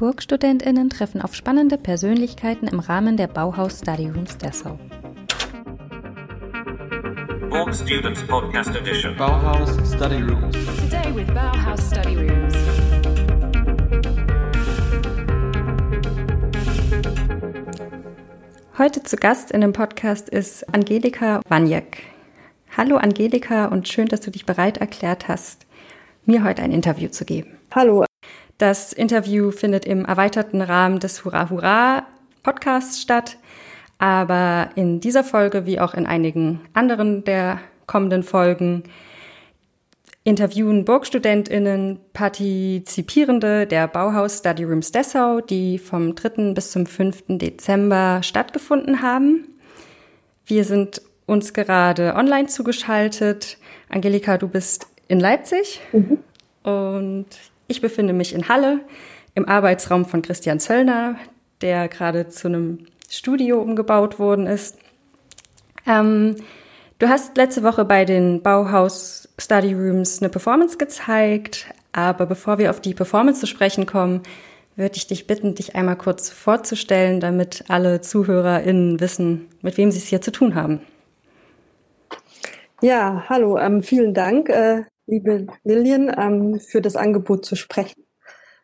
Burgstudentinnen treffen auf spannende Persönlichkeiten im Rahmen der Bauhaus Study Rooms Dessau. Borg Students Podcast Edition. Bauhaus Study Rooms. Today with Bauhaus Study Rooms. Heute zu Gast in dem Podcast ist Angelika Waniak. Hallo Angelika und schön, dass du dich bereit erklärt hast, mir heute ein Interview zu geben. Hallo. Das Interview findet im erweiterten Rahmen des Hurra Hurra Podcasts statt. Aber in dieser Folge, wie auch in einigen anderen der kommenden Folgen, interviewen BurgstudentInnen Partizipierende der Bauhaus Study Rooms Dessau, die vom 3. bis zum 5. Dezember stattgefunden haben. Wir sind uns gerade online zugeschaltet. Angelika, du bist in Leipzig mhm. und ich befinde mich in Halle im Arbeitsraum von Christian Zöllner, der gerade zu einem Studio umgebaut worden ist. Ähm, du hast letzte Woche bei den Bauhaus Study Rooms eine Performance gezeigt, aber bevor wir auf die Performance zu sprechen kommen, würde ich dich bitten, dich einmal kurz vorzustellen, damit alle ZuhörerInnen wissen, mit wem sie es hier zu tun haben. Ja, hallo, ähm, vielen Dank, äh, liebe Lilian, ähm, für das Angebot zu sprechen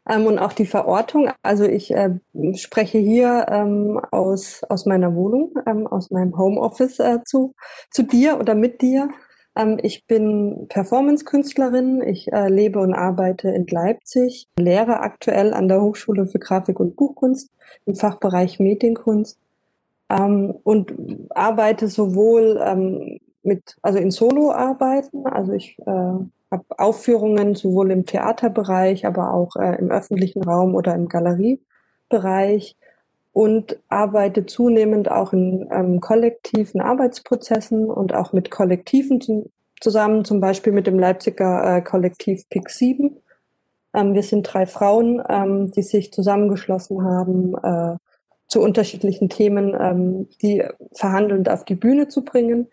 ähm, und auch die Verortung. Also ich äh, spreche hier ähm, aus, aus meiner Wohnung, ähm, aus meinem Homeoffice äh, zu, zu dir oder mit dir. Ähm, ich bin Performance-Künstlerin. Ich äh, lebe und arbeite in Leipzig, lehre aktuell an der Hochschule für Grafik und Buchkunst im Fachbereich Medienkunst ähm, und arbeite sowohl ähm, mit, also in Solo-Arbeiten, also ich äh, habe Aufführungen sowohl im Theaterbereich, aber auch äh, im öffentlichen Raum oder im Galeriebereich und arbeite zunehmend auch in ähm, kollektiven Arbeitsprozessen und auch mit Kollektiven zu, zusammen, zum Beispiel mit dem Leipziger äh, Kollektiv PIC 7. Ähm, wir sind drei Frauen, ähm, die sich zusammengeschlossen haben, äh, zu unterschiedlichen Themen, ähm, die verhandelnd auf die Bühne zu bringen.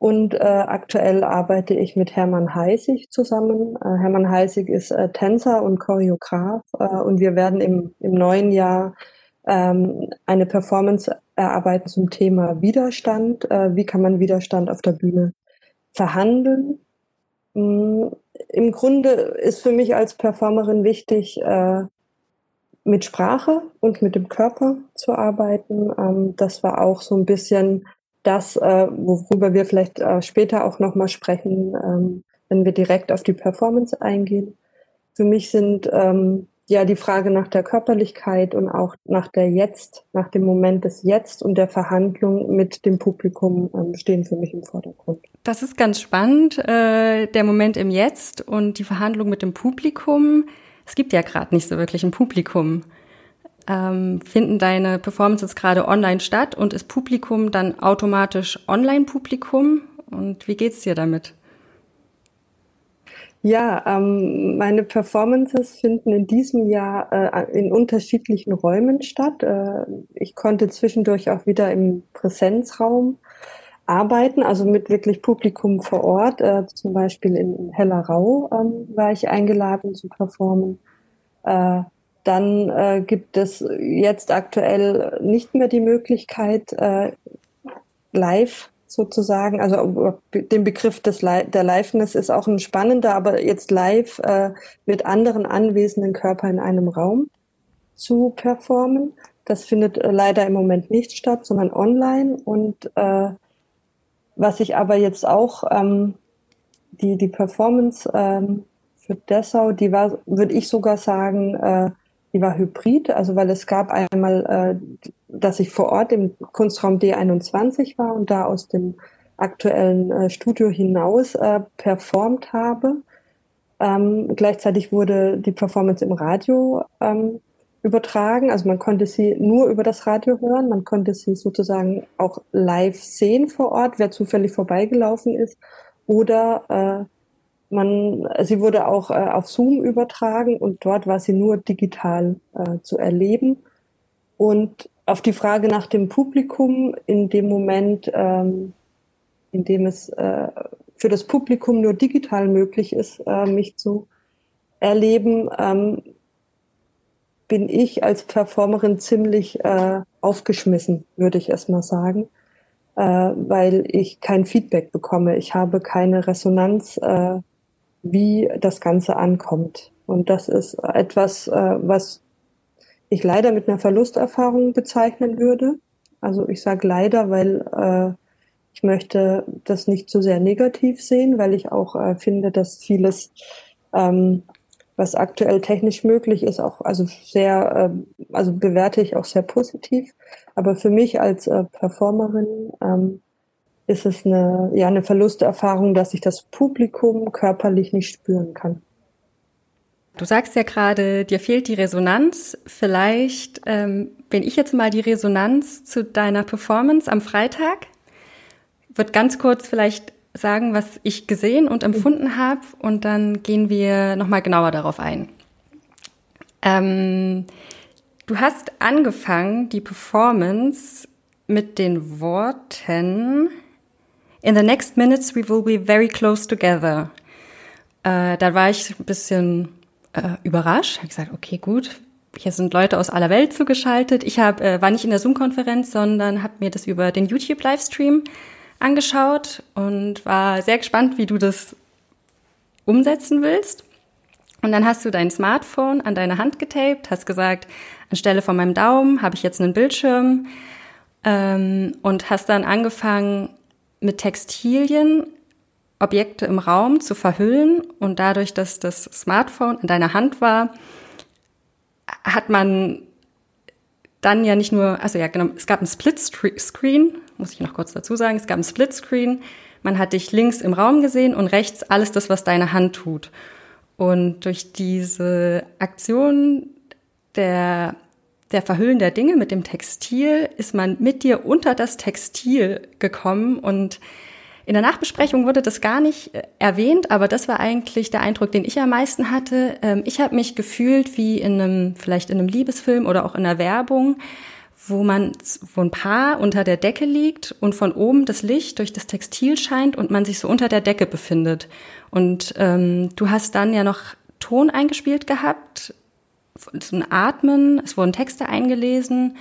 Und äh, aktuell arbeite ich mit Hermann Heißig zusammen. Äh, Hermann Heißig ist äh, Tänzer und Choreograf äh, und wir werden im, im neuen Jahr ähm, eine Performance erarbeiten zum Thema Widerstand. Äh, wie kann man Widerstand auf der Bühne verhandeln? Mhm. Im Grunde ist für mich als Performerin wichtig, äh, mit Sprache und mit dem Körper zu arbeiten. Ähm, das war auch so ein bisschen das, äh, worüber wir vielleicht äh, später auch nochmal sprechen, ähm, wenn wir direkt auf die Performance eingehen. Für mich sind ähm, ja die Frage nach der Körperlichkeit und auch nach der Jetzt, nach dem Moment des Jetzt und der Verhandlung mit dem Publikum ähm, stehen für mich im Vordergrund. Das ist ganz spannend, äh, der Moment im Jetzt und die Verhandlung mit dem Publikum. Es gibt ja gerade nicht so wirklich ein Publikum. Ähm, finden deine Performances gerade online statt und ist Publikum dann automatisch Online-Publikum? Und wie geht's dir damit? Ja, ähm, meine Performances finden in diesem Jahr äh, in unterschiedlichen Räumen statt. Äh, ich konnte zwischendurch auch wieder im Präsenzraum arbeiten, also mit wirklich Publikum vor Ort. Äh, zum Beispiel in Hellerau ähm, war ich eingeladen zu performen. Dann äh, gibt es jetzt aktuell nicht mehr die Möglichkeit, äh, live sozusagen, also den Begriff des Li der Liveness ist auch ein spannender, aber jetzt live äh, mit anderen anwesenden Körpern in einem Raum zu performen. Das findet äh, leider im Moment nicht statt, sondern online. Und äh, was ich aber jetzt auch, ähm, die, die Performance ähm, für Dessau, die war, würde ich sogar sagen, äh, die war hybrid, also weil es gab einmal, äh, dass ich vor Ort im Kunstraum D21 war und da aus dem aktuellen äh, Studio hinaus äh, performt habe. Ähm, gleichzeitig wurde die Performance im Radio ähm, übertragen, also man konnte sie nur über das Radio hören, man konnte sie sozusagen auch live sehen vor Ort, wer zufällig vorbeigelaufen ist, oder äh, man, sie wurde auch äh, auf Zoom übertragen und dort war sie nur digital äh, zu erleben. Und auf die Frage nach dem Publikum in dem Moment, ähm, in dem es äh, für das Publikum nur digital möglich ist, äh, mich zu erleben, ähm, bin ich als Performerin ziemlich äh, aufgeschmissen, würde ich erstmal sagen, äh, weil ich kein Feedback bekomme. Ich habe keine Resonanz, äh, wie das Ganze ankommt. Und das ist etwas, äh, was ich leider mit einer Verlusterfahrung bezeichnen würde. Also ich sage leider, weil äh, ich möchte das nicht zu so sehr negativ sehen, weil ich auch äh, finde, dass vieles ähm, was aktuell technisch möglich ist, auch also sehr, äh, also bewerte ich auch sehr positiv. Aber für mich als äh, Performerin ähm, ist es eine, ja, eine Verlusterfahrung, dass ich das Publikum körperlich nicht spüren kann. Du sagst ja gerade, dir fehlt die Resonanz. Vielleicht ähm, bin ich jetzt mal die Resonanz zu deiner Performance am Freitag. Wird ganz kurz vielleicht sagen, was ich gesehen und empfunden habe und dann gehen wir nochmal genauer darauf ein. Ähm, du hast angefangen, die Performance mit den Worten In the next minutes we will be very close together. Äh, da war ich ein bisschen äh, überrascht. Habe gesagt, okay, gut, hier sind Leute aus aller Welt zugeschaltet. Ich hab, äh, war nicht in der Zoom-Konferenz, sondern habe mir das über den YouTube-Livestream angeschaut und war sehr gespannt, wie du das umsetzen willst. Und dann hast du dein Smartphone an deine Hand getaped, hast gesagt, anstelle von meinem Daumen habe ich jetzt einen Bildschirm ähm, und hast dann angefangen, mit Textilien Objekte im Raum zu verhüllen und dadurch, dass das Smartphone in deiner Hand war, hat man dann ja nicht nur, also ja genau, es gab ein Split-Screen, muss ich noch kurz dazu sagen, es gab ein Split-Screen, man hat dich links im Raum gesehen und rechts alles das, was deine Hand tut. Und durch diese Aktion der, der Verhüllen der Dinge mit dem Textil ist man mit dir unter das Textil gekommen und in der Nachbesprechung wurde das gar nicht äh, erwähnt, aber das war eigentlich der Eindruck, den ich am meisten hatte. Ähm, ich habe mich gefühlt wie in einem, vielleicht in einem Liebesfilm oder auch in einer Werbung, wo man, wo ein Paar unter der Decke liegt und von oben das Licht durch das Textil scheint und man sich so unter der Decke befindet. Und ähm, du hast dann ja noch Ton eingespielt gehabt, ein Atmen, es wurden Texte eingelesen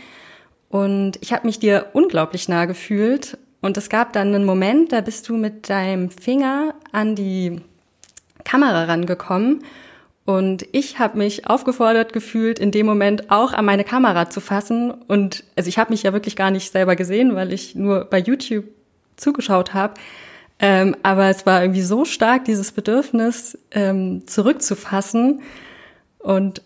und ich habe mich dir unglaublich nah gefühlt und es gab dann einen Moment, da bist du mit deinem Finger an die Kamera rangekommen und ich habe mich aufgefordert gefühlt, in dem Moment auch an meine Kamera zu fassen. Und also ich habe mich ja wirklich gar nicht selber gesehen, weil ich nur bei YouTube zugeschaut habe. Ähm, aber es war irgendwie so stark, dieses Bedürfnis ähm, zurückzufassen. Und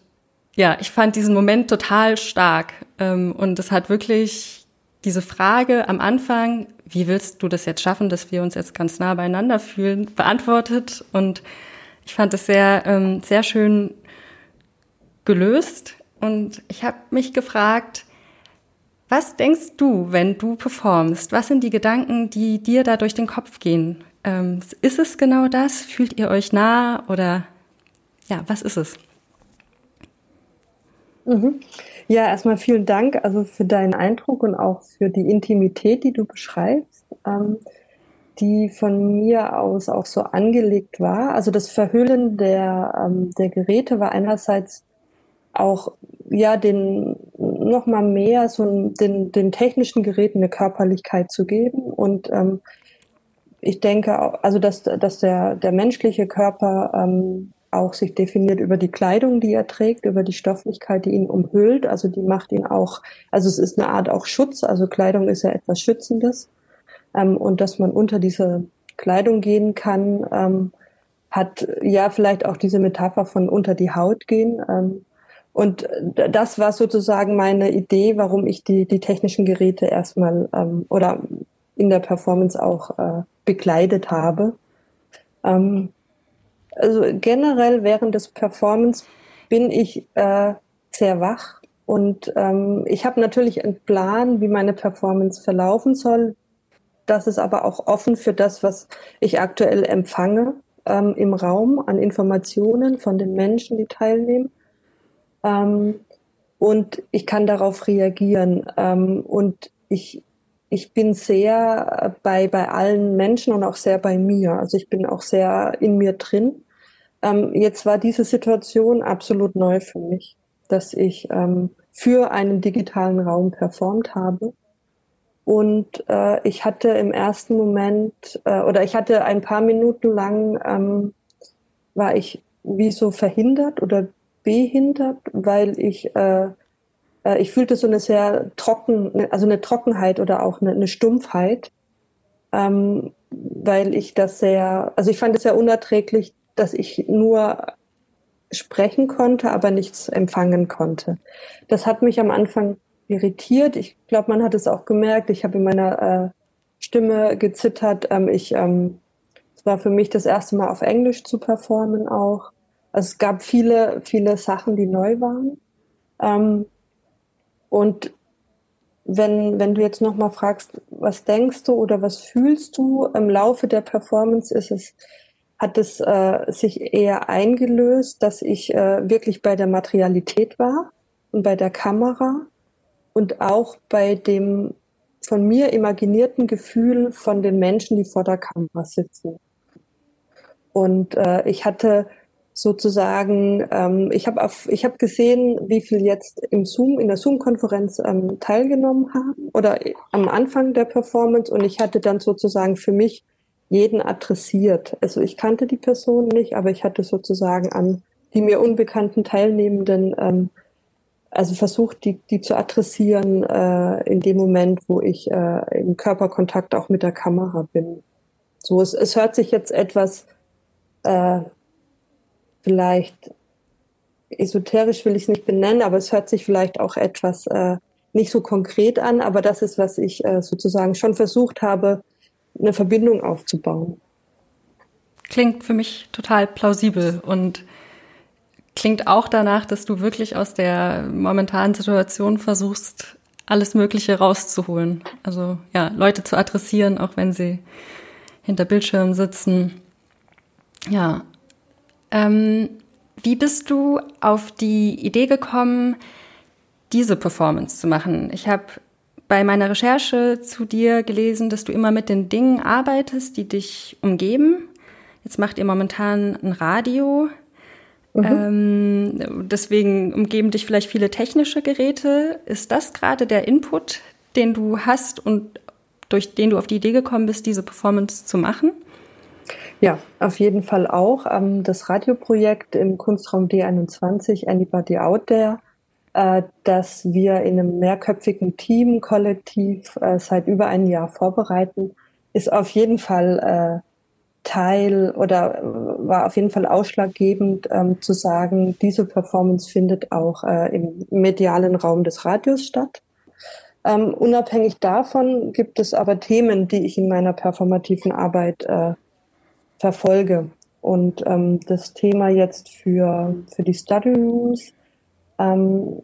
ja, ich fand diesen Moment total stark. Ähm, und es hat wirklich diese Frage am Anfang, wie willst du das jetzt schaffen, dass wir uns jetzt ganz nah beieinander fühlen, beantwortet. Und ich fand es sehr, ähm, sehr schön gelöst. Und ich habe mich gefragt, was denkst du, wenn du performst? Was sind die Gedanken, die dir da durch den Kopf gehen? Ähm, ist es genau das? Fühlt ihr euch nah oder ja, was ist es? Mhm. Ja, erstmal vielen Dank also für deinen Eindruck und auch für die Intimität, die du beschreibst, ähm, die von mir aus auch so angelegt war. Also das Verhüllen der, ähm, der Geräte war einerseits auch ja den noch mal mehr so den, den technischen Geräten eine Körperlichkeit zu geben und ähm, ich denke also dass dass der der menschliche Körper ähm, auch sich definiert über die Kleidung, die er trägt, über die Stofflichkeit, die ihn umhüllt. Also die macht ihn auch, also es ist eine Art auch Schutz. Also Kleidung ist ja etwas Schützendes. Ähm, und dass man unter diese Kleidung gehen kann, ähm, hat ja vielleicht auch diese Metapher von unter die Haut gehen. Ähm, und das war sozusagen meine Idee, warum ich die, die technischen Geräte erstmal ähm, oder in der Performance auch äh, bekleidet habe. Ähm, also generell während des Performance bin ich äh, sehr wach und ähm, ich habe natürlich einen Plan, wie meine Performance verlaufen soll. Das ist aber auch offen für das, was ich aktuell empfange ähm, im Raum an Informationen von den Menschen, die teilnehmen. Ähm, und ich kann darauf reagieren. Ähm, und ich ich bin sehr äh, bei, bei allen Menschen und auch sehr bei mir. Also ich bin auch sehr in mir drin. Ähm, jetzt war diese Situation absolut neu für mich. dass ich ähm, für einen digitalen Raum performt habe. Und äh, ich hatte im ersten Moment äh, oder ich hatte ein paar Minuten lang ähm, war ich wie so verhindert oder behindert, weil ich äh, äh, ich fühlte so eine sehr trocken, also eine Trockenheit oder auch eine, eine Stumpfheit, ähm, weil ich das sehr, also ich fand es sehr unerträglich, dass ich nur sprechen konnte, aber nichts empfangen konnte. Das hat mich am Anfang irritiert. Ich glaube, man hat es auch gemerkt. Ich habe in meiner äh, Stimme gezittert. Ähm, ich, ähm, es war für mich das erste Mal auf Englisch zu performen auch. Also es gab viele, viele Sachen, die neu waren. Ähm, und wenn, wenn du jetzt nochmal fragst, was denkst du oder was fühlst du im Laufe der Performance, ist es, hat es äh, sich eher eingelöst, dass ich äh, wirklich bei der Materialität war und bei der Kamera und auch bei dem von mir imaginierten Gefühl von den Menschen, die vor der Kamera sitzen. Und äh, ich hatte sozusagen, ähm, ich habe ich habe gesehen, wie viel jetzt im Zoom, in der Zoom-Konferenz ähm, teilgenommen haben oder am Anfang der Performance und ich hatte dann sozusagen für mich jeden adressiert. Also ich kannte die Person nicht, aber ich hatte sozusagen an die mir unbekannten Teilnehmenden ähm, also versucht, die, die zu adressieren äh, in dem Moment, wo ich äh, im Körperkontakt auch mit der Kamera bin. So, es, es hört sich jetzt etwas äh, vielleicht esoterisch will ich es nicht benennen, aber es hört sich vielleicht auch etwas äh, nicht so konkret an, aber das ist, was ich äh, sozusagen schon versucht habe, eine Verbindung aufzubauen. Klingt für mich total plausibel und klingt auch danach, dass du wirklich aus der momentanen Situation versuchst, alles Mögliche rauszuholen. Also ja, Leute zu adressieren, auch wenn sie hinter Bildschirmen sitzen. Ja, ähm, wie bist du auf die Idee gekommen, diese Performance zu machen? Ich habe bei meiner Recherche zu dir gelesen, dass du immer mit den Dingen arbeitest, die dich umgeben. Jetzt macht ihr momentan ein Radio. Mhm. Ähm, deswegen umgeben dich vielleicht viele technische Geräte. Ist das gerade der Input, den du hast und durch den du auf die Idee gekommen bist, diese Performance zu machen? Ja, auf jeden Fall auch. Ähm, das Radioprojekt im Kunstraum D21, Anybody Out There, äh, das wir in einem mehrköpfigen Team, Kollektiv äh, seit über einem Jahr vorbereiten, ist auf jeden Fall äh, Teil oder war auf jeden Fall ausschlaggebend ähm, zu sagen, diese Performance findet auch im medialen Raum des Radios statt. Ähm, unabhängig davon gibt es aber Themen, die ich in meiner performativen Arbeit verfolge. Und ähm, das Thema jetzt für, für die Study Rooms ähm,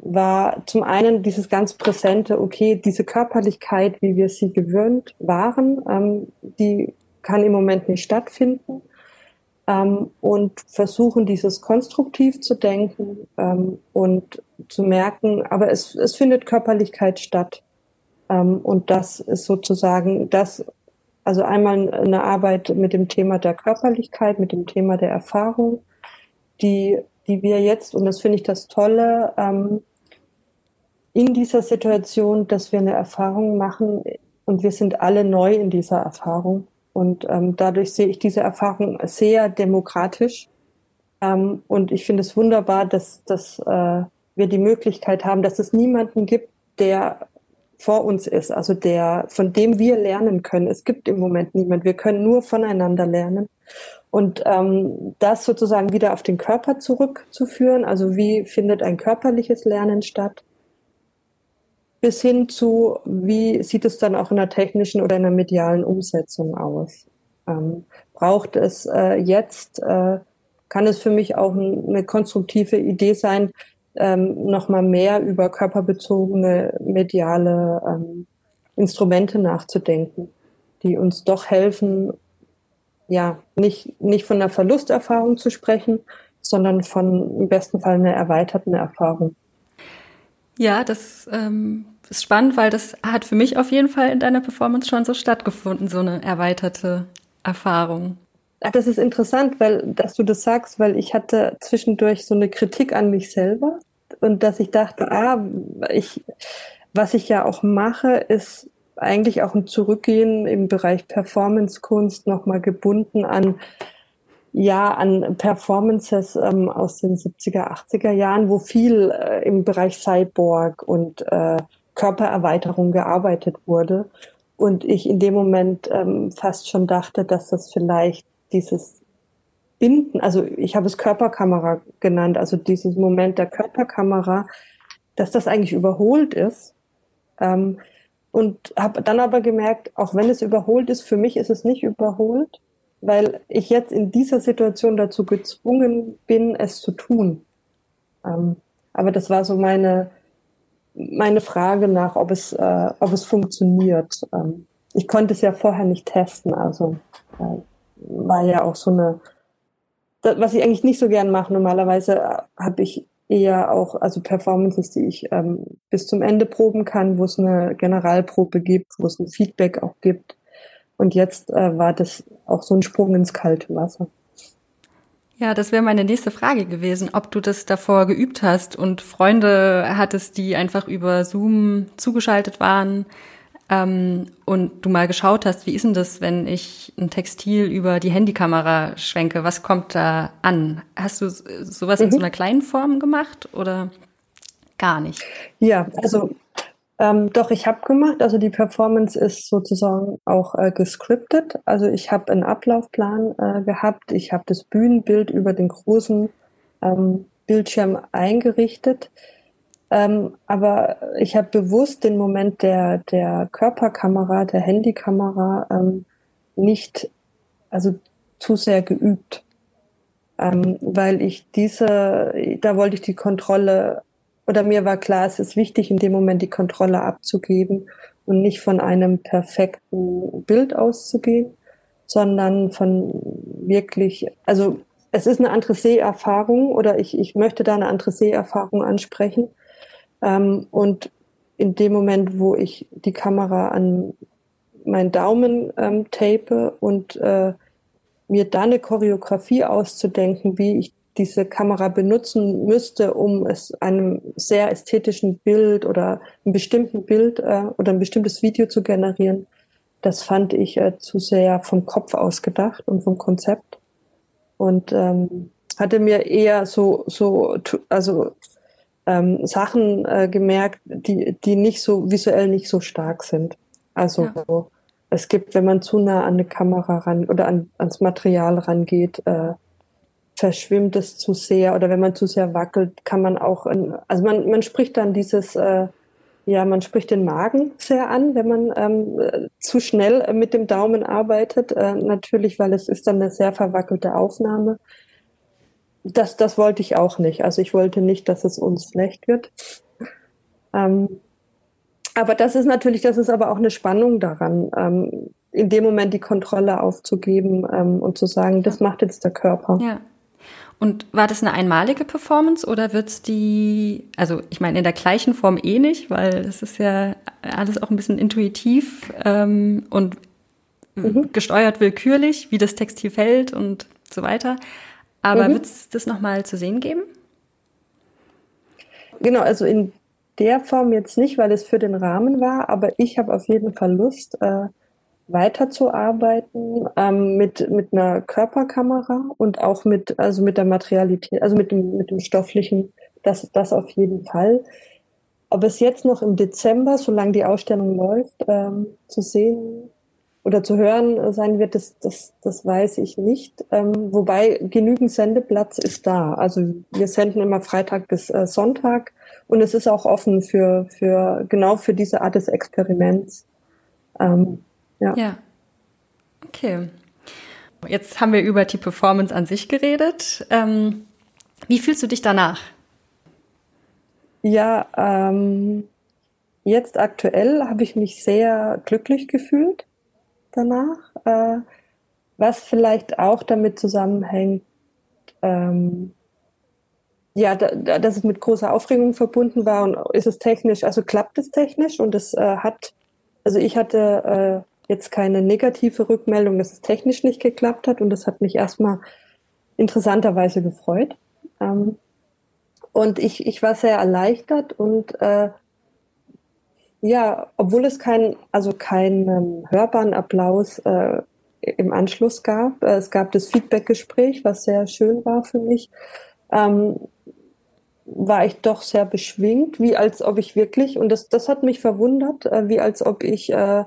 war zum einen dieses ganz präsente, okay, diese Körperlichkeit, wie wir sie gewöhnt waren, ähm, die kann im Moment nicht stattfinden. Ähm, und versuchen, dieses konstruktiv zu denken ähm, und zu merken, aber es, es findet Körperlichkeit statt. Ähm, und das ist sozusagen das, also einmal eine Arbeit mit dem Thema der Körperlichkeit, mit dem Thema der Erfahrung, die, die wir jetzt, und das finde ich das Tolle, ähm, in dieser Situation, dass wir eine Erfahrung machen und wir sind alle neu in dieser Erfahrung. Und ähm, dadurch sehe ich diese Erfahrung sehr demokratisch. Ähm, und ich finde es wunderbar, dass, dass äh, wir die Möglichkeit haben, dass es niemanden gibt, der vor uns ist, also der, von dem wir lernen können. Es gibt im Moment niemand. Wir können nur voneinander lernen. Und ähm, das sozusagen wieder auf den Körper zurückzuführen, also wie findet ein körperliches Lernen statt, bis hin zu, wie sieht es dann auch in der technischen oder in der medialen Umsetzung aus. Ähm, braucht es äh, jetzt, äh, kann es für mich auch eine konstruktive Idee sein, ähm, nochmal mehr über körperbezogene mediale ähm, Instrumente nachzudenken, die uns doch helfen, ja, nicht, nicht von einer Verlusterfahrung zu sprechen, sondern von im besten Fall einer erweiterten Erfahrung. Ja, das ähm, ist spannend, weil das hat für mich auf jeden Fall in deiner Performance schon so stattgefunden, so eine erweiterte Erfahrung. Ach, das ist interessant, weil, dass du das sagst, weil ich hatte zwischendurch so eine Kritik an mich selber und dass ich dachte, ah, ich, was ich ja auch mache, ist eigentlich auch ein Zurückgehen im Bereich Performance-Kunst nochmal gebunden an ja an Performances ähm, aus den 70er, 80er Jahren, wo viel äh, im Bereich Cyborg und äh, Körpererweiterung gearbeitet wurde. Und ich in dem Moment ähm, fast schon dachte, dass das vielleicht dieses Binden, also ich habe es Körperkamera genannt, also dieses Moment der Körperkamera, dass das eigentlich überholt ist. Ähm, und habe dann aber gemerkt, auch wenn es überholt ist, für mich ist es nicht überholt, weil ich jetzt in dieser Situation dazu gezwungen bin, es zu tun. Ähm, aber das war so meine, meine Frage nach, ob es, äh, ob es funktioniert. Ähm, ich konnte es ja vorher nicht testen, also äh, war ja auch so eine, das, was ich eigentlich nicht so gern mache. Normalerweise äh, habe ich eher auch, also Performances, die ich ähm, bis zum Ende proben kann, wo es eine Generalprobe gibt, wo es ein Feedback auch gibt. Und jetzt äh, war das auch so ein Sprung ins kalte Wasser. Ja, das wäre meine nächste Frage gewesen, ob du das davor geübt hast und Freunde hattest, die einfach über Zoom zugeschaltet waren ähm, und du mal geschaut hast, wie ist denn das, wenn ich ein Textil über die Handykamera schwenke? Was kommt da an? Hast du sowas mhm. in so einer kleinen Form gemacht oder gar nicht? Ja, also ähm, doch, ich habe gemacht. Also die Performance ist sozusagen auch äh, gescriptet. Also ich habe einen Ablaufplan äh, gehabt. Ich habe das Bühnenbild über den großen ähm, Bildschirm eingerichtet. Ähm, aber ich habe bewusst den Moment der, der Körperkamera, der Handykamera ähm, nicht, also zu sehr geübt. Ähm, weil ich diese, da wollte ich die Kontrolle oder mir war klar, es ist wichtig, in dem Moment die Kontrolle abzugeben und nicht von einem perfekten Bild auszugehen, sondern von wirklich, also es ist eine andere Seherfahrung oder ich, ich möchte da eine andere Seherfahrung ansprechen. Ähm, und in dem Moment, wo ich die Kamera an meinen Daumen ähm, tape und äh, mir da eine Choreografie auszudenken, wie ich diese Kamera benutzen müsste, um es einem sehr ästhetischen Bild oder einem bestimmten Bild äh, oder ein bestimmtes Video zu generieren, das fand ich äh, zu sehr vom Kopf ausgedacht und vom Konzept. Und ähm, hatte mir eher so so also ähm, Sachen äh, gemerkt, die die nicht so visuell nicht so stark sind. Also ja. es gibt, wenn man zu nah an eine Kamera ran oder an, ans Material rangeht, äh, verschwimmt es zu sehr oder wenn man zu sehr wackelt, kann man auch, also man, man spricht dann dieses, äh, ja, man spricht den Magen sehr an, wenn man ähm, zu schnell mit dem Daumen arbeitet, äh, natürlich, weil es ist dann eine sehr verwackelte Aufnahme. Das, das wollte ich auch nicht. Also ich wollte nicht, dass es uns schlecht wird. Ähm, aber das ist natürlich, das ist aber auch eine Spannung daran, ähm, in dem Moment die Kontrolle aufzugeben ähm, und zu sagen, das macht jetzt der Körper. Ja. Und war das eine einmalige Performance oder wird's die, also ich meine in der gleichen Form eh nicht, weil das ist ja alles auch ein bisschen intuitiv ähm, und mhm. gesteuert willkürlich, wie das Textil fällt und so weiter. Aber mhm. wird's das nochmal zu sehen geben? Genau, also in der Form jetzt nicht, weil es für den Rahmen war, aber ich habe auf jeden Fall Lust, äh, weiterzuarbeiten ähm, mit, mit einer Körperkamera und auch mit, also mit der Materialität, also mit dem, mit dem stofflichen, das, das auf jeden Fall. Ob es jetzt noch im Dezember, solange die Ausstellung läuft, ähm, zu sehen oder zu hören sein wird, das, das, das weiß ich nicht. Ähm, wobei genügend Sendeplatz ist da. Also wir senden immer Freitag bis äh, Sonntag und es ist auch offen für, für genau für diese Art des Experiments. Ähm, ja. ja. Okay. Jetzt haben wir über die Performance an sich geredet. Ähm, wie fühlst du dich danach? Ja, ähm, jetzt aktuell habe ich mich sehr glücklich gefühlt danach, äh, was vielleicht auch damit zusammenhängt, ähm, ja, da, da, dass es mit großer Aufregung verbunden war und ist es technisch, also klappt es technisch und es äh, hat, also ich hatte äh, jetzt keine negative Rückmeldung, dass es technisch nicht geklappt hat. Und das hat mich erstmal interessanterweise gefreut. Ähm, und ich, ich war sehr erleichtert und äh, ja, obwohl es keinen, also keinen ähm, hörbaren Applaus äh, im Anschluss gab. Äh, es gab das Feedbackgespräch, was sehr schön war für mich. Ähm, war ich doch sehr beschwingt, wie als ob ich wirklich, und das, das hat mich verwundert, äh, wie als ob ich äh,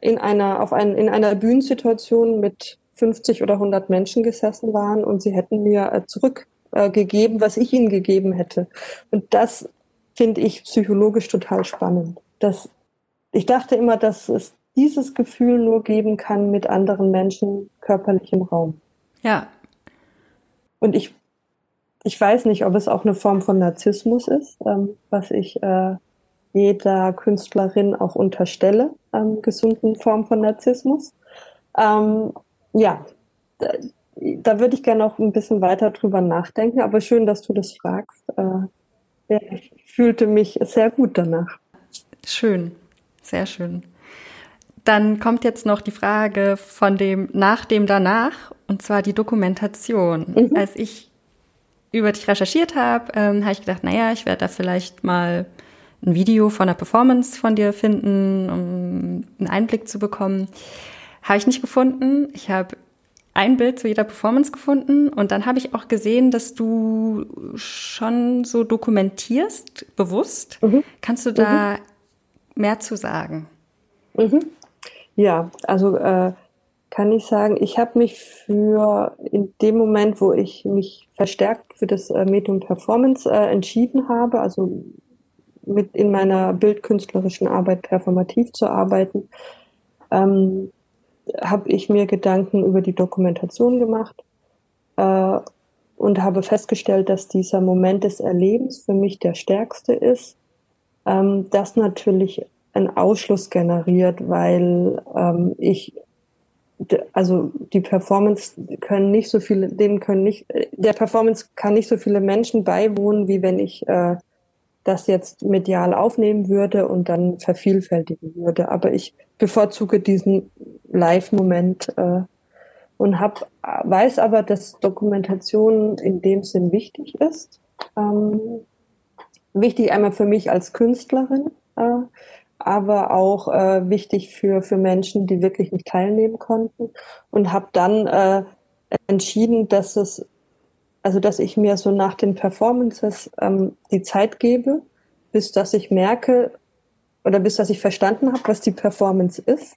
in einer, auf ein, in einer Bühnensituation mit 50 oder 100 Menschen gesessen waren und sie hätten mir äh, zurückgegeben, was ich ihnen gegeben hätte. Und das finde ich psychologisch total spannend. Das, ich dachte immer, dass es dieses Gefühl nur geben kann mit anderen Menschen körperlich im Raum. Ja. Und ich, ich weiß nicht, ob es auch eine Form von Narzissmus ist, ähm, was ich äh, jeder Künstlerin auch unterstelle, ähm, gesunden Form von Narzissmus. Ähm, ja, da, da würde ich gerne noch ein bisschen weiter drüber nachdenken, aber schön, dass du das fragst. Äh, ja, ich fühlte mich sehr gut danach. Schön, sehr schön. Dann kommt jetzt noch die Frage von dem nach dem danach und zwar die Dokumentation. Mhm. Als ich über dich recherchiert habe, ähm, habe ich gedacht, naja, ich werde da vielleicht mal ein Video von einer Performance von dir finden, um einen Einblick zu bekommen. Habe ich nicht gefunden. Ich habe ein Bild zu jeder Performance gefunden und dann habe ich auch gesehen, dass du schon so dokumentierst, bewusst. Mhm. Kannst du da mhm. mehr zu sagen? Mhm. Ja, also äh, kann ich sagen, ich habe mich für in dem Moment, wo ich mich verstärkt für das äh, Medium Performance äh, entschieden habe, also mit in meiner bildkünstlerischen Arbeit performativ zu arbeiten, ähm, habe ich mir Gedanken über die Dokumentation gemacht äh, und habe festgestellt, dass dieser Moment des Erlebens für mich der stärkste ist. Ähm, das natürlich einen Ausschluss generiert, weil ähm, ich also die Performance können nicht so viele, denen können nicht, der Performance kann nicht so viele Menschen beiwohnen, wie wenn ich äh, das jetzt medial aufnehmen würde und dann vervielfältigen würde. Aber ich bevorzuge diesen Live-Moment äh, und hab, weiß aber, dass Dokumentation in dem Sinn wichtig ist. Ähm, wichtig einmal für mich als Künstlerin, äh, aber auch äh, wichtig für, für Menschen, die wirklich nicht teilnehmen konnten. Und habe dann äh, entschieden, dass es, also dass ich mir so nach den Performances ähm, die Zeit gebe, bis dass ich merke, oder bis dass ich verstanden habe, was die Performance ist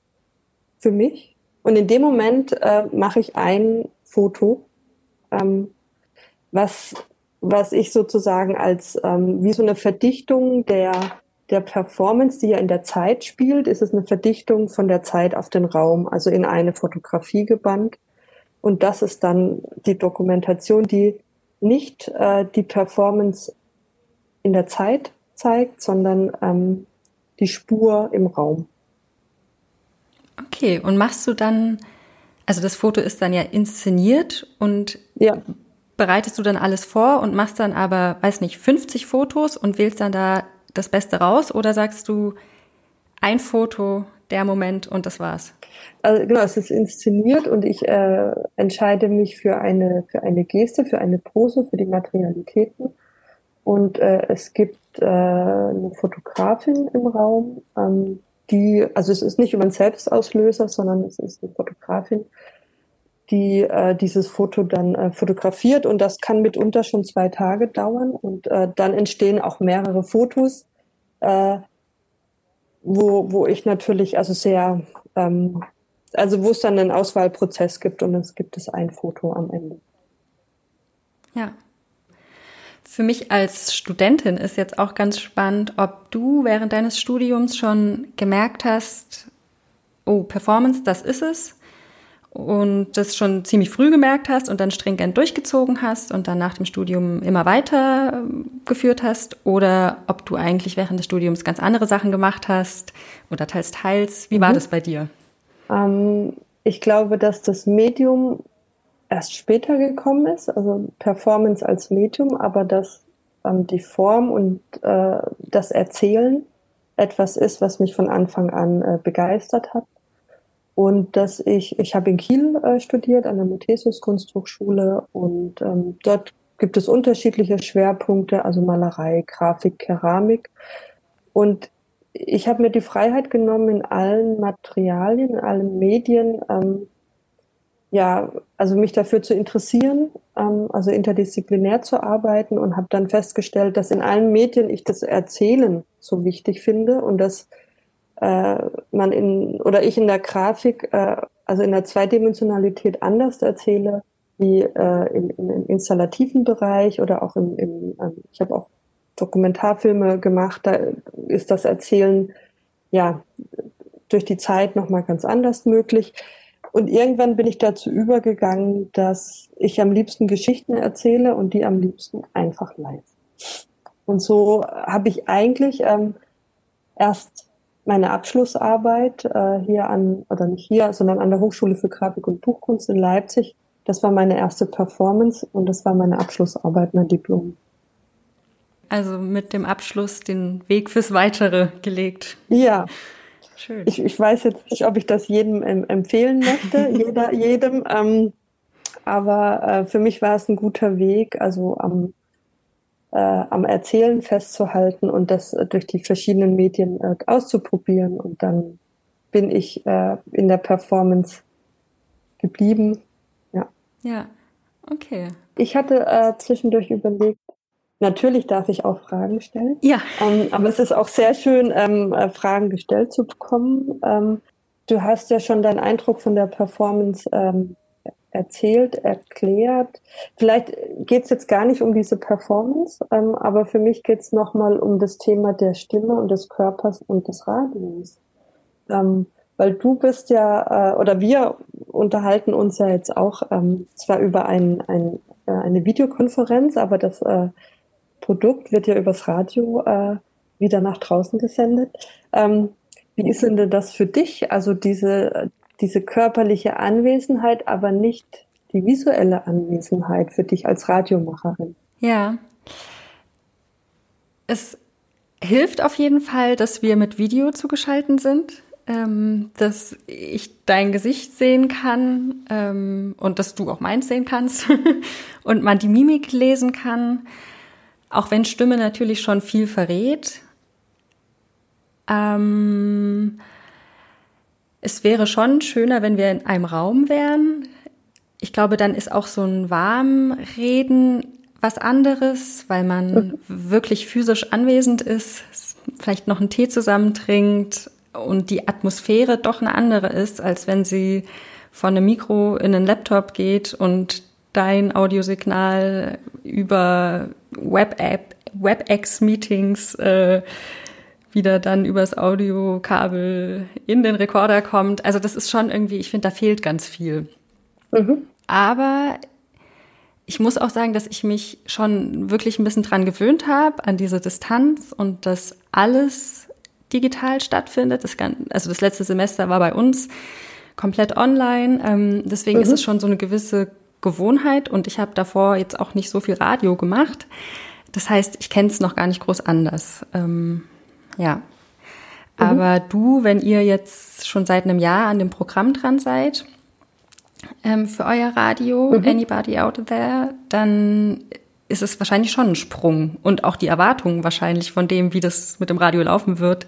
für mich. Und in dem Moment äh, mache ich ein Foto, ähm, was, was ich sozusagen als ähm, wie so eine Verdichtung der, der Performance, die ja in der Zeit spielt, ist es eine Verdichtung von der Zeit auf den Raum, also in eine Fotografie gebannt. Und das ist dann die Dokumentation, die nicht äh, die Performance in der Zeit zeigt, sondern ähm, die Spur im Raum. Okay, und machst du dann, also das Foto ist dann ja inszeniert und ja. bereitest du dann alles vor und machst dann aber, weiß nicht, 50 Fotos und wählst dann da das Beste raus oder sagst du ein Foto, der Moment und das war's? Also genau, es ist inszeniert und ich äh, entscheide mich für eine, für eine Geste, für eine Pose, für die Materialitäten. Und äh, es gibt äh, eine Fotografin im Raum, ähm, die, also es ist nicht über einen Selbstauslöser, sondern es ist eine Fotografin, die äh, dieses Foto dann äh, fotografiert. Und das kann mitunter schon zwei Tage dauern. Und äh, dann entstehen auch mehrere Fotos, äh, wo, wo ich natürlich also sehr, ähm, also wo es dann einen Auswahlprozess gibt und es gibt es ein Foto am Ende. Ja, für mich als Studentin ist jetzt auch ganz spannend, ob du während deines Studiums schon gemerkt hast, oh, Performance, das ist es. Und das schon ziemlich früh gemerkt hast und dann stringent durchgezogen hast und dann nach dem Studium immer weiter ähm, geführt hast. Oder ob du eigentlich während des Studiums ganz andere Sachen gemacht hast oder teils, teils. Wie mhm. war das bei dir? Ähm, ich glaube, dass das Medium erst später gekommen ist, also Performance als Medium, aber dass ähm, die Form und äh, das Erzählen etwas ist, was mich von Anfang an äh, begeistert hat. und dass ich, ich habe in Kiel äh, studiert an der Muthesus Kunsthochschule und ähm, dort gibt es unterschiedliche Schwerpunkte, also Malerei, Grafik, Keramik. Und ich habe mir die Freiheit genommen, in allen Materialien, in allen Medien, ähm, ja, also mich dafür zu interessieren, ähm, also interdisziplinär zu arbeiten und habe dann festgestellt, dass in allen Medien ich das Erzählen so wichtig finde und dass äh, man in oder ich in der Grafik, äh, also in der Zweidimensionalität anders erzähle wie äh, in, im installativen Bereich oder auch im, im ähm, ich habe auch Dokumentarfilme gemacht, da ist das Erzählen ja durch die Zeit nochmal ganz anders möglich. Und irgendwann bin ich dazu übergegangen, dass ich am liebsten Geschichten erzähle und die am liebsten einfach live. Und so habe ich eigentlich ähm, erst meine Abschlussarbeit äh, hier an, oder nicht hier, sondern an der Hochschule für Grafik und Buchkunst in Leipzig. Das war meine erste Performance und das war meine Abschlussarbeit, mein Diplom. Also mit dem Abschluss den Weg fürs Weitere gelegt. Ja, Schön. Ich, ich weiß jetzt nicht, ob ich das jedem empfehlen möchte, jeder, jedem. Ähm, aber äh, für mich war es ein guter Weg, also am, äh, am Erzählen festzuhalten und das äh, durch die verschiedenen Medien äh, auszuprobieren. Und dann bin ich äh, in der Performance geblieben. Ja. Ja, okay. Ich hatte äh, zwischendurch überlegt, Natürlich darf ich auch Fragen stellen. Ja. Ähm, aber es ist auch sehr schön, ähm, äh, Fragen gestellt zu bekommen. Ähm, du hast ja schon deinen Eindruck von der Performance ähm, erzählt, erklärt. Vielleicht geht es jetzt gar nicht um diese Performance, ähm, aber für mich geht es nochmal um das Thema der Stimme und des Körpers und des Radios. Ähm, weil du bist ja, äh, oder wir unterhalten uns ja jetzt auch zwar über ein, ein, äh, eine Videokonferenz, aber das äh, Produkt wird ja übers Radio äh, wieder nach draußen gesendet. Ähm, wie ist denn das für dich? Also diese, diese körperliche Anwesenheit, aber nicht die visuelle Anwesenheit für dich als Radiomacherin. Ja. Es hilft auf jeden Fall, dass wir mit Video zugeschaltet sind, ähm, dass ich dein Gesicht sehen kann ähm, und dass du auch meins sehen kannst und man die Mimik lesen kann. Auch wenn Stimme natürlich schon viel verrät. Ähm, es wäre schon schöner, wenn wir in einem Raum wären. Ich glaube, dann ist auch so ein Warmreden was anderes, weil man wirklich physisch anwesend ist, vielleicht noch einen Tee zusammen trinkt und die Atmosphäre doch eine andere ist, als wenn sie von einem Mikro in einen Laptop geht und dein Audiosignal über Web-App, WebEx-Meetings äh, wieder dann übers Audiokabel in den Rekorder kommt. Also das ist schon irgendwie, ich finde, da fehlt ganz viel. Mhm. Aber ich muss auch sagen, dass ich mich schon wirklich ein bisschen dran gewöhnt habe, an diese Distanz und dass alles digital stattfindet. Das kann, also das letzte Semester war bei uns komplett online. Ähm, deswegen mhm. ist es schon so eine gewisse Gewohnheit und ich habe davor jetzt auch nicht so viel Radio gemacht. Das heißt, ich kenne es noch gar nicht groß anders. Ähm, ja. Mhm. Aber du, wenn ihr jetzt schon seit einem Jahr an dem Programm dran seid, ähm, für euer Radio, mhm. Anybody Out There, dann ist es wahrscheinlich schon ein Sprung. Und auch die Erwartungen wahrscheinlich von dem, wie das mit dem Radio laufen wird,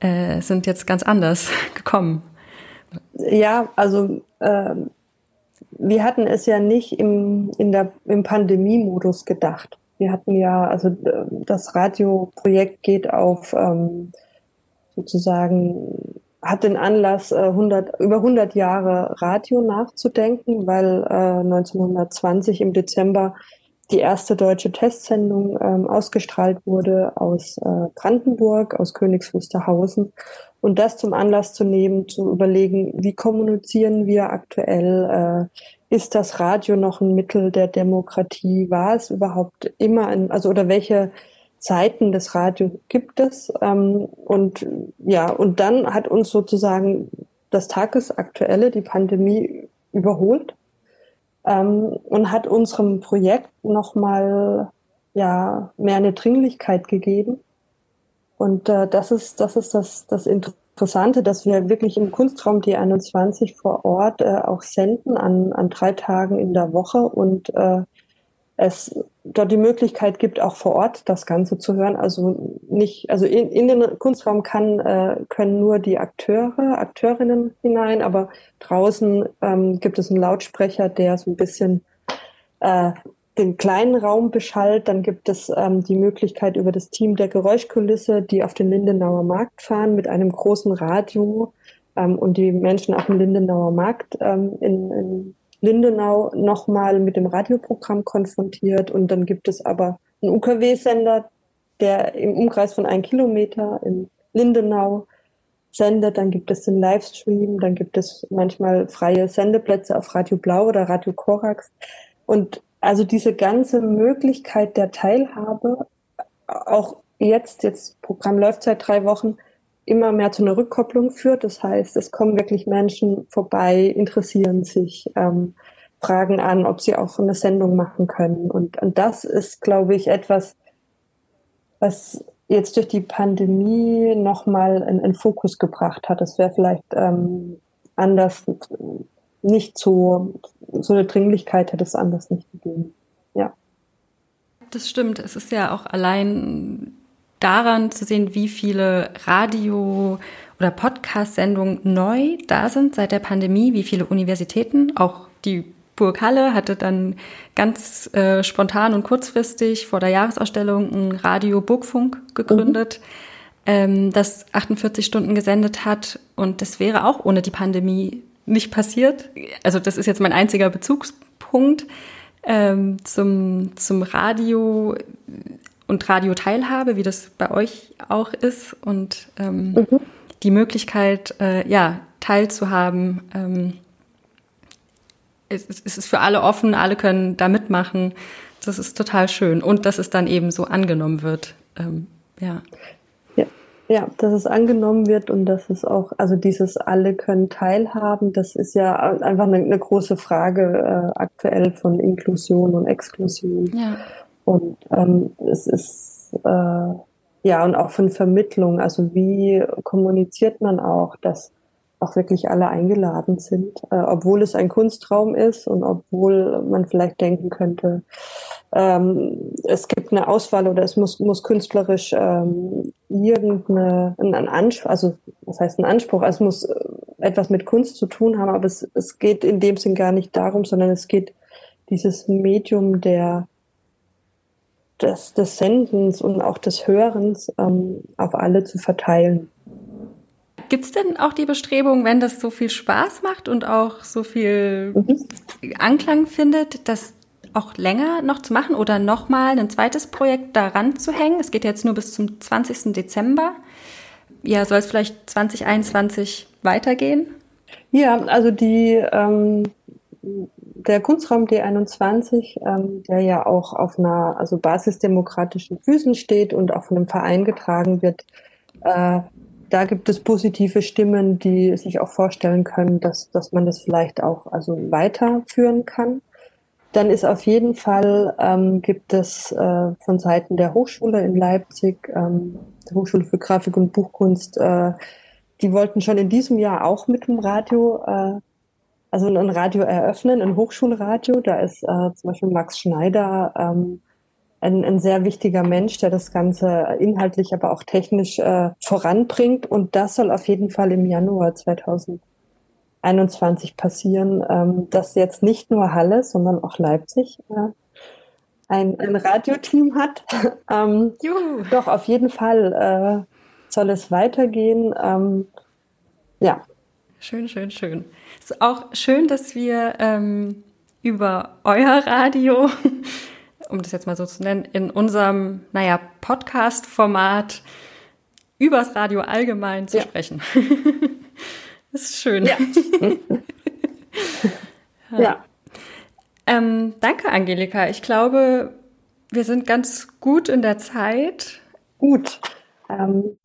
äh, sind jetzt ganz anders gekommen. Ja, also ähm, wir hatten es ja nicht im, in der, im Pandemiemodus gedacht. Wir hatten ja, also äh, das Radioprojekt geht auf ähm, sozusagen, hat den Anlass, äh, 100, über 100 Jahre Radio nachzudenken, weil äh, 1920 im Dezember die erste deutsche Testsendung ähm, ausgestrahlt wurde aus äh, Brandenburg, aus Königs Wusterhausen. Und das zum Anlass zu nehmen, zu überlegen, wie kommunizieren wir aktuell? Äh, ist das Radio noch ein Mittel der Demokratie? War es überhaupt immer ein, also oder welche Zeiten des Radios gibt es? Ähm, und ja, und dann hat uns sozusagen das Tagesaktuelle, die Pandemie überholt ähm, und hat unserem Projekt nochmal ja, mehr eine Dringlichkeit gegeben. Und äh, das ist, das, ist das, das Interessante dass wir wirklich im Kunstraum D21 vor Ort äh, auch senden an, an drei Tagen in der Woche und äh, es dort die Möglichkeit gibt, auch vor Ort das Ganze zu hören. Also nicht, also in, in den Kunstraum kann, äh, können nur die Akteure, Akteurinnen hinein, aber draußen ähm, gibt es einen Lautsprecher, der so ein bisschen äh, den kleinen Raum beschallt. Dann gibt es ähm, die Möglichkeit über das Team der Geräuschkulisse, die auf den Lindenauer Markt fahren mit einem großen Radio ähm, und die Menschen auf dem Lindenauer Markt ähm, in, in Lindenau nochmal mit dem Radioprogramm konfrontiert. Und dann gibt es aber einen UKW-Sender, der im Umkreis von einem Kilometer in Lindenau sendet. Dann gibt es den Livestream, dann gibt es manchmal freie Sendeplätze auf Radio Blau oder Radio Korax. Und also diese ganze Möglichkeit der Teilhabe, auch jetzt, jetzt Programm läuft seit drei Wochen, immer mehr zu einer Rückkopplung führt. Das heißt, es kommen wirklich Menschen vorbei, interessieren sich, ähm, fragen an, ob sie auch eine Sendung machen können. Und, und das ist, glaube ich, etwas, was jetzt durch die Pandemie nochmal in, in Fokus gebracht hat. Das wäre vielleicht ähm, anders nicht so, so eine Dringlichkeit hätte es anders nicht gegeben. Ja. Das stimmt. Es ist ja auch allein daran zu sehen, wie viele Radio- oder Podcast-Sendungen neu da sind seit der Pandemie, wie viele Universitäten, auch die Burg Halle hatte dann ganz äh, spontan und kurzfristig vor der Jahresausstellung ein Radio Burgfunk gegründet, mhm. ähm, das 48 Stunden gesendet hat. Und das wäre auch ohne die Pandemie nicht passiert. Also das ist jetzt mein einziger Bezugspunkt ähm, zum, zum Radio und Radioteilhabe, wie das bei euch auch ist und ähm, mhm. die Möglichkeit, äh, ja, teilzuhaben. Ähm, es, es ist für alle offen, alle können da mitmachen. Das ist total schön. Und dass es dann eben so angenommen wird. Ähm, ja. ja. Ja, dass es angenommen wird und dass es auch, also dieses alle können teilhaben, das ist ja einfach eine, eine große Frage äh, aktuell von Inklusion und Exklusion. Ja. Und ähm, es ist äh, ja und auch von Vermittlung, also wie kommuniziert man auch, dass auch wirklich alle eingeladen sind, äh, obwohl es ein Kunstraum ist und obwohl man vielleicht denken könnte, ähm, es gibt eine Auswahl oder es muss, muss künstlerisch ähm, irgendeine, ein Anspruch, also was heißt ein Anspruch, es muss äh, etwas mit Kunst zu tun haben, aber es, es geht in dem Sinn gar nicht darum, sondern es geht dieses Medium der des, des Sendens und auch des Hörens ähm, auf alle zu verteilen. Gibt es denn auch die Bestrebung, wenn das so viel Spaß macht und auch so viel mhm. Anklang findet, das auch länger noch zu machen oder nochmal ein zweites Projekt daran zu hängen? Es geht jetzt nur bis zum 20. Dezember. Ja, soll es vielleicht 2021 weitergehen? Ja, also die ähm, der Kunstraum D21, ähm, der ja auch auf einer also basisdemokratischen Füßen steht und auch von einem Verein getragen wird, äh, da gibt es positive Stimmen, die sich auch vorstellen können, dass, dass man das vielleicht auch also weiterführen kann. Dann ist auf jeden Fall, ähm, gibt es äh, von Seiten der Hochschule in Leipzig, ähm, der Hochschule für Grafik und Buchkunst, äh, die wollten schon in diesem Jahr auch mit dem Radio äh, also ein Radio eröffnen, ein Hochschulradio. Da ist äh, zum Beispiel Max Schneider ähm, ein, ein sehr wichtiger Mensch, der das Ganze inhaltlich, aber auch technisch äh, voranbringt. Und das soll auf jeden Fall im Januar 2021 passieren, ähm, dass jetzt nicht nur Halle, sondern auch Leipzig äh, ein, ein Radioteam hat. ähm, Juhu. Doch, auf jeden Fall äh, soll es weitergehen. Ähm, ja. Schön, schön, schön. Es ist auch schön, dass wir ähm, über euer Radio, um das jetzt mal so zu nennen, in unserem, naja, Podcast-Format übers Radio allgemein zu ja. sprechen. das ist schön. Ja. ja. ja. Ähm, danke, Angelika. Ich glaube, wir sind ganz gut in der Zeit. Gut. Ähm,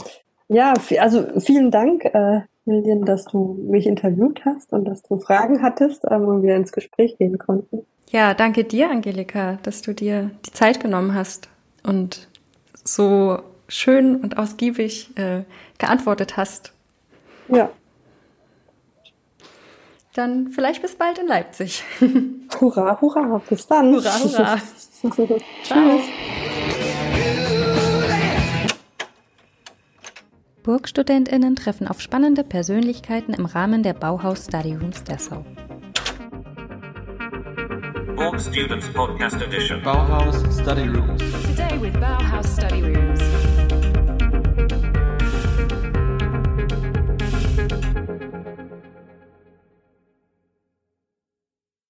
ja, also vielen Dank. Äh, Lilian, dass du mich interviewt hast und dass du Fragen hattest ähm, und wir ins Gespräch gehen konnten. Ja, danke dir, Angelika, dass du dir die Zeit genommen hast und so schön und ausgiebig äh, geantwortet hast. Ja. Dann vielleicht bis bald in Leipzig. Hurra, hurra. Bis dann. Hurra, hurra. Tschüss. BurgstudentInnen treffen auf spannende Persönlichkeiten im Rahmen der Bauhaus Study Rooms Dessau. Borg Students Podcast Edition. Bauhaus Study Rooms. Today with Bauhaus Study Rooms.